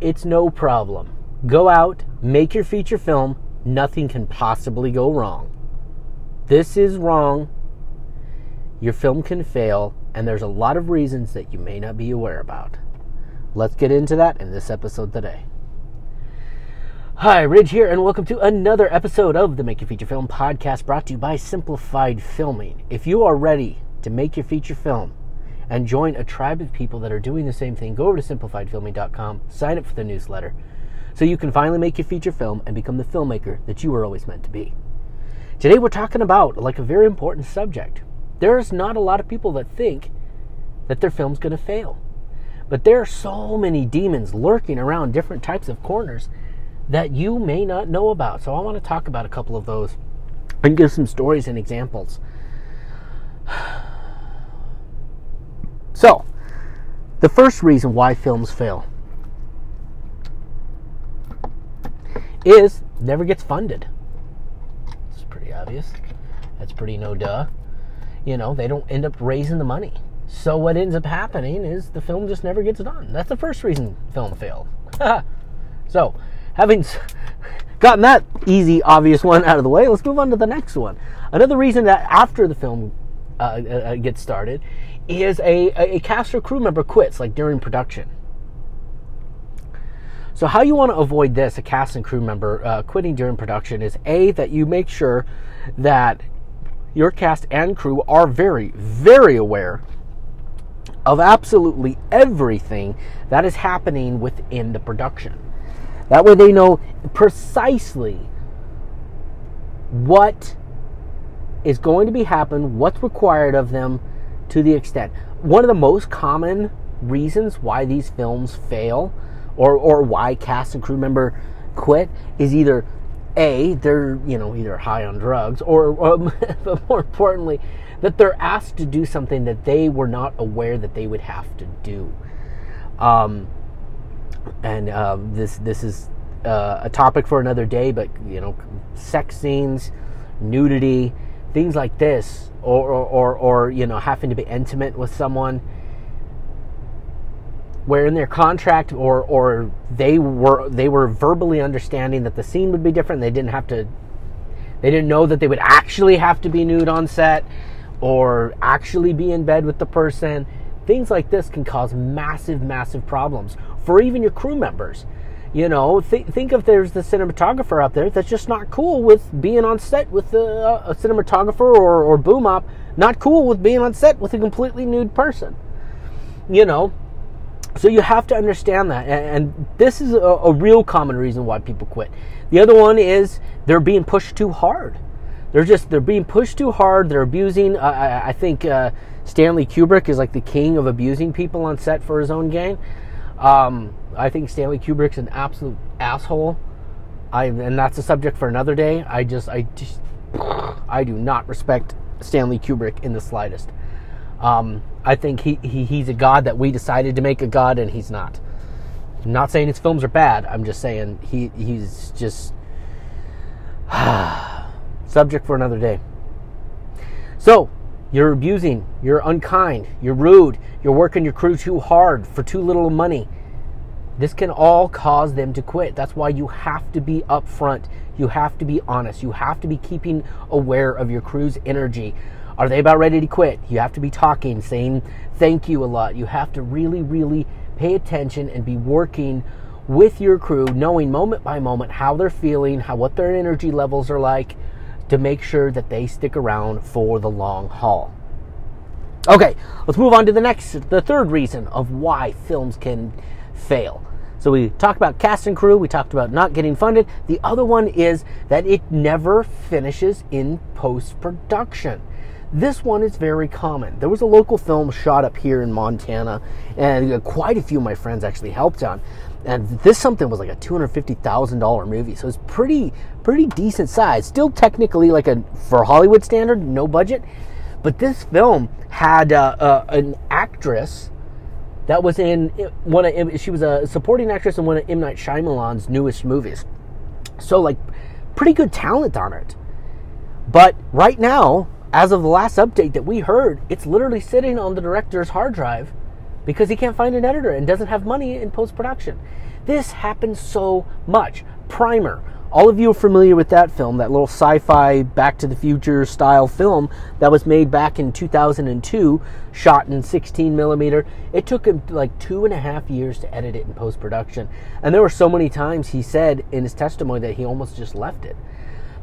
it's no problem. Go out, make your feature film, nothing can possibly go wrong. This is wrong. Your film can fail, and there's a lot of reasons that you may not be aware about. Let's get into that in this episode today. Hi, Ridge here, and welcome to another episode of the Make Your Feature Film podcast brought to you by Simplified Filming. If you are ready to make your feature film and join a tribe of people that are doing the same thing, go over to simplifiedfilming.com, sign up for the newsletter, so you can finally make your feature film and become the filmmaker that you were always meant to be. Today, we're talking about like a very important subject. There's not a lot of people that think that their film's going to fail. But there are so many demons lurking around different types of corners that you may not know about. So I want to talk about a couple of those and give some stories and examples. So, the first reason why films fail is never gets funded. It's pretty obvious. That's pretty no duh. You know, they don't end up raising the money. So what ends up happening is the film just never gets done. That's the first reason film failed. so, having gotten that easy, obvious one out of the way, let's move on to the next one. Another reason that after the film uh, uh, gets started is a, a cast or crew member quits, like during production. So, how you want to avoid this, a cast and crew member uh, quitting during production, is A, that you make sure that your cast and crew are very, very aware of absolutely everything that is happening within the production. That way they know precisely what is going to be happen, what's required of them to the extent. One of the most common reasons why these films fail or or why cast and crew member quit is either a they're you know either high on drugs or, or but more importantly that they're asked to do something that they were not aware that they would have to do um, and um, this this is uh, a topic for another day. But you know, sex scenes, nudity, things like this, or or, or, or you know, having to be intimate with someone where in their contract or or they were they were verbally understanding that the scene would be different they didn't have to they didn't know that they would actually have to be nude on set or actually be in bed with the person things like this can cause massive massive problems for even your crew members. You know, th- think if there's the cinematographer out there that's just not cool with being on set with a, a cinematographer or, or boom op, not cool with being on set with a completely nude person. You know, so you have to understand that, and, and this is a, a, real common reason why people quit. The other one is they're being pushed too hard. They're just they're being pushed too hard. They're abusing. Uh, I, I, think uh, Stanley Kubrick is like the king of abusing people on set for his own gain. Um, I think Stanley Kubrick's an absolute asshole. I and that's a subject for another day. I just I just I do not respect Stanley Kubrick in the slightest. Um, I think he, he he's a god that we decided to make a god, and he's not. I'm not saying his films are bad. I'm just saying he he's just subject for another day. So you're abusing, you're unkind, you're rude, you're working your crew too hard for too little money. This can all cause them to quit. That's why you have to be upfront. You have to be honest. You have to be keeping aware of your crew's energy. Are they about ready to quit? You have to be talking, saying thank you a lot. You have to really, really pay attention and be working with your crew, knowing moment by moment how they're feeling, how what their energy levels are like, to make sure that they stick around for the long haul. Okay, let's move on to the next, the third reason of why films can fail. So we talked about cast and crew, we talked about not getting funded. The other one is that it never finishes in post production. This one is very common. There was a local film shot up here in Montana, and quite a few of my friends actually helped on and this something was like a two hundred fifty thousand dollar movie, so it's pretty pretty decent size. Still technically like a for Hollywood standard, no budget, but this film had uh, uh, an actress that was in one of she was a supporting actress in one of M Night Shyamalan's newest movies, so like pretty good talent on it. But right now, as of the last update that we heard, it's literally sitting on the director's hard drive because he can't find an editor and doesn't have money in post production. This happens so much. Primer. All of you are familiar with that film, that little sci fi Back to the Future style film that was made back in 2002, shot in 16 millimeter. It took him like two and a half years to edit it in post production. And there were so many times he said in his testimony that he almost just left it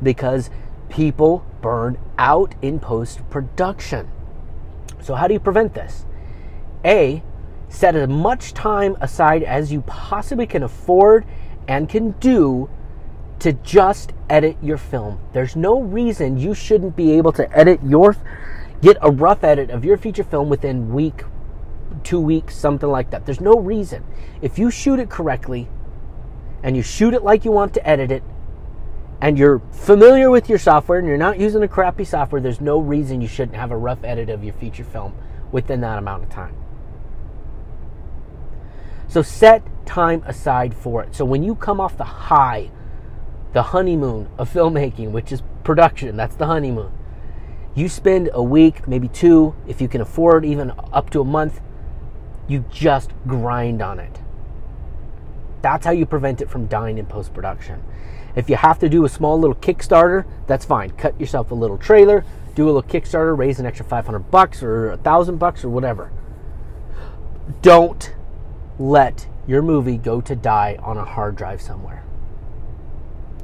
because people burn out in post production. So, how do you prevent this? A, set as much time aside as you possibly can afford and can do to just edit your film. There's no reason you shouldn't be able to edit your get a rough edit of your feature film within week, 2 weeks, something like that. There's no reason. If you shoot it correctly and you shoot it like you want to edit it and you're familiar with your software and you're not using a crappy software, there's no reason you shouldn't have a rough edit of your feature film within that amount of time. So set time aside for it. So when you come off the high the honeymoon of filmmaking, which is production. That's the honeymoon. You spend a week, maybe two, if you can afford even up to a month, you just grind on it. That's how you prevent it from dying in post production. If you have to do a small little Kickstarter, that's fine. Cut yourself a little trailer, do a little Kickstarter, raise an extra 500 bucks or a thousand bucks or whatever. Don't let your movie go to die on a hard drive somewhere.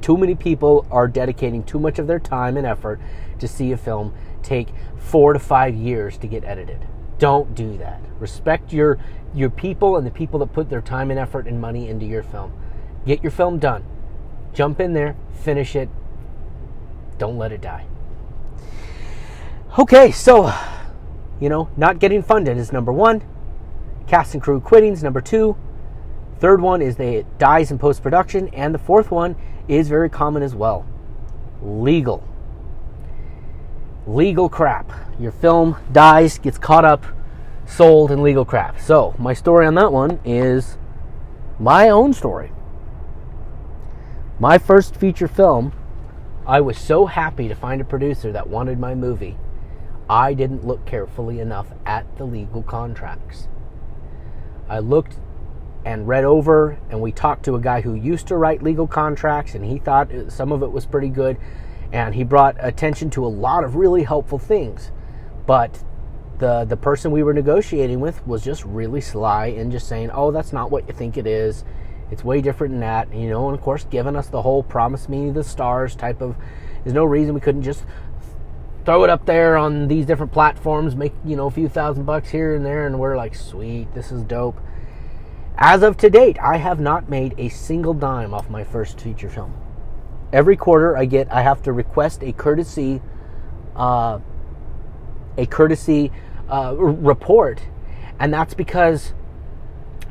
Too many people are dedicating too much of their time and effort to see a film take four to five years to get edited. Don't do that. Respect your your people and the people that put their time and effort and money into your film. Get your film done. Jump in there, finish it. Don't let it die. Okay, so you know, not getting funded is number one. Cast and crew quitting is number two. Third one is they it dies in post production, and the fourth one is very common as well. Legal. Legal crap. Your film dies, gets caught up, sold in legal crap. So, my story on that one is my own story. My first feature film, I was so happy to find a producer that wanted my movie. I didn't look carefully enough at the legal contracts. I looked and read over and we talked to a guy who used to write legal contracts and he thought some of it was pretty good and he brought attention to a lot of really helpful things. But the the person we were negotiating with was just really sly and just saying oh that's not what you think it is. It's way different than that you know and of course giving us the whole promise me the stars type of there's no reason we couldn't just throw it up there on these different platforms make you know a few thousand bucks here and there and we're like sweet this is dope as of to date, I have not made a single dime off my first feature film. Every quarter I get, I have to request a courtesy, uh, a courtesy uh, report, and that's because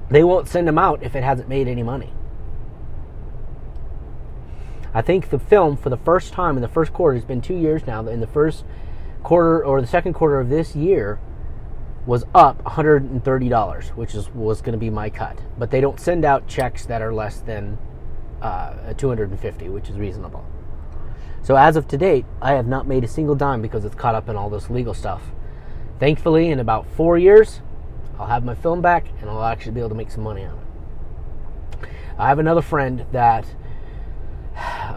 they won't send them out if it hasn't made any money. I think the film, for the first time in the first quarter, it's been two years now. In the first quarter or the second quarter of this year, was up $130, which is was going to be my cut. But they don't send out checks that are less than uh, 250, which is reasonable. So as of to date, I have not made a single dime because it's caught up in all this legal stuff. Thankfully, in about four years, I'll have my film back and I'll actually be able to make some money on it. I have another friend that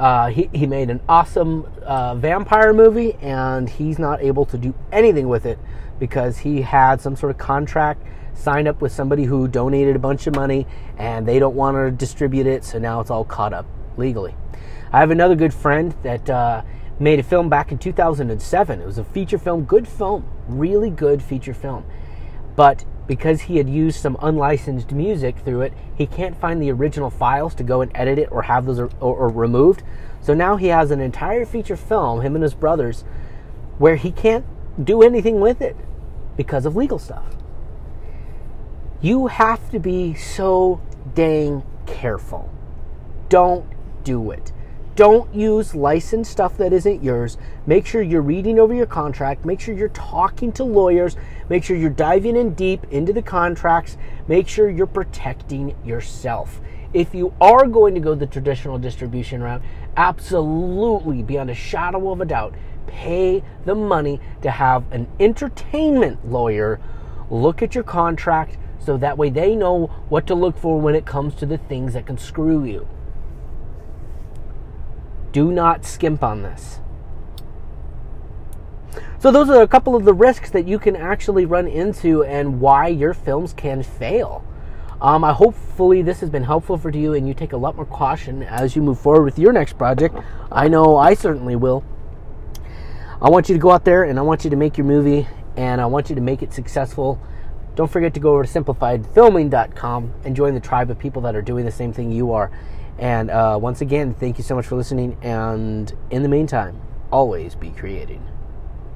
uh, he, he made an awesome uh, vampire movie and he's not able to do anything with it because he had some sort of contract signed up with somebody who donated a bunch of money and they don't want to distribute it, so now it's all caught up legally. I have another good friend that uh, made a film back in 2007. It was a feature film, good film, really good feature film. But because he had used some unlicensed music through it, he can't find the original files to go and edit it or have those or, or, removed. So now he has an entire feature film, him and his brothers, where he can't do anything with it because of legal stuff. You have to be so dang careful. Don't do it. Don't use licensed stuff that isn't yours. Make sure you're reading over your contract. Make sure you're talking to lawyers. Make sure you're diving in deep into the contracts. Make sure you're protecting yourself. If you are going to go the traditional distribution route, absolutely, beyond a shadow of a doubt, pay the money to have an entertainment lawyer look at your contract, so that way they know what to look for when it comes to the things that can screw you. Do not skimp on this. So, those are a couple of the risks that you can actually run into and why your films can fail. Um, I hopefully this has been helpful for you and you take a lot more caution as you move forward with your next project. I know I certainly will. I want you to go out there and I want you to make your movie and I want you to make it successful. Don't forget to go over to simplifiedfilming.com and join the tribe of people that are doing the same thing you are. And uh, once again, thank you so much for listening. And in the meantime, always be creating.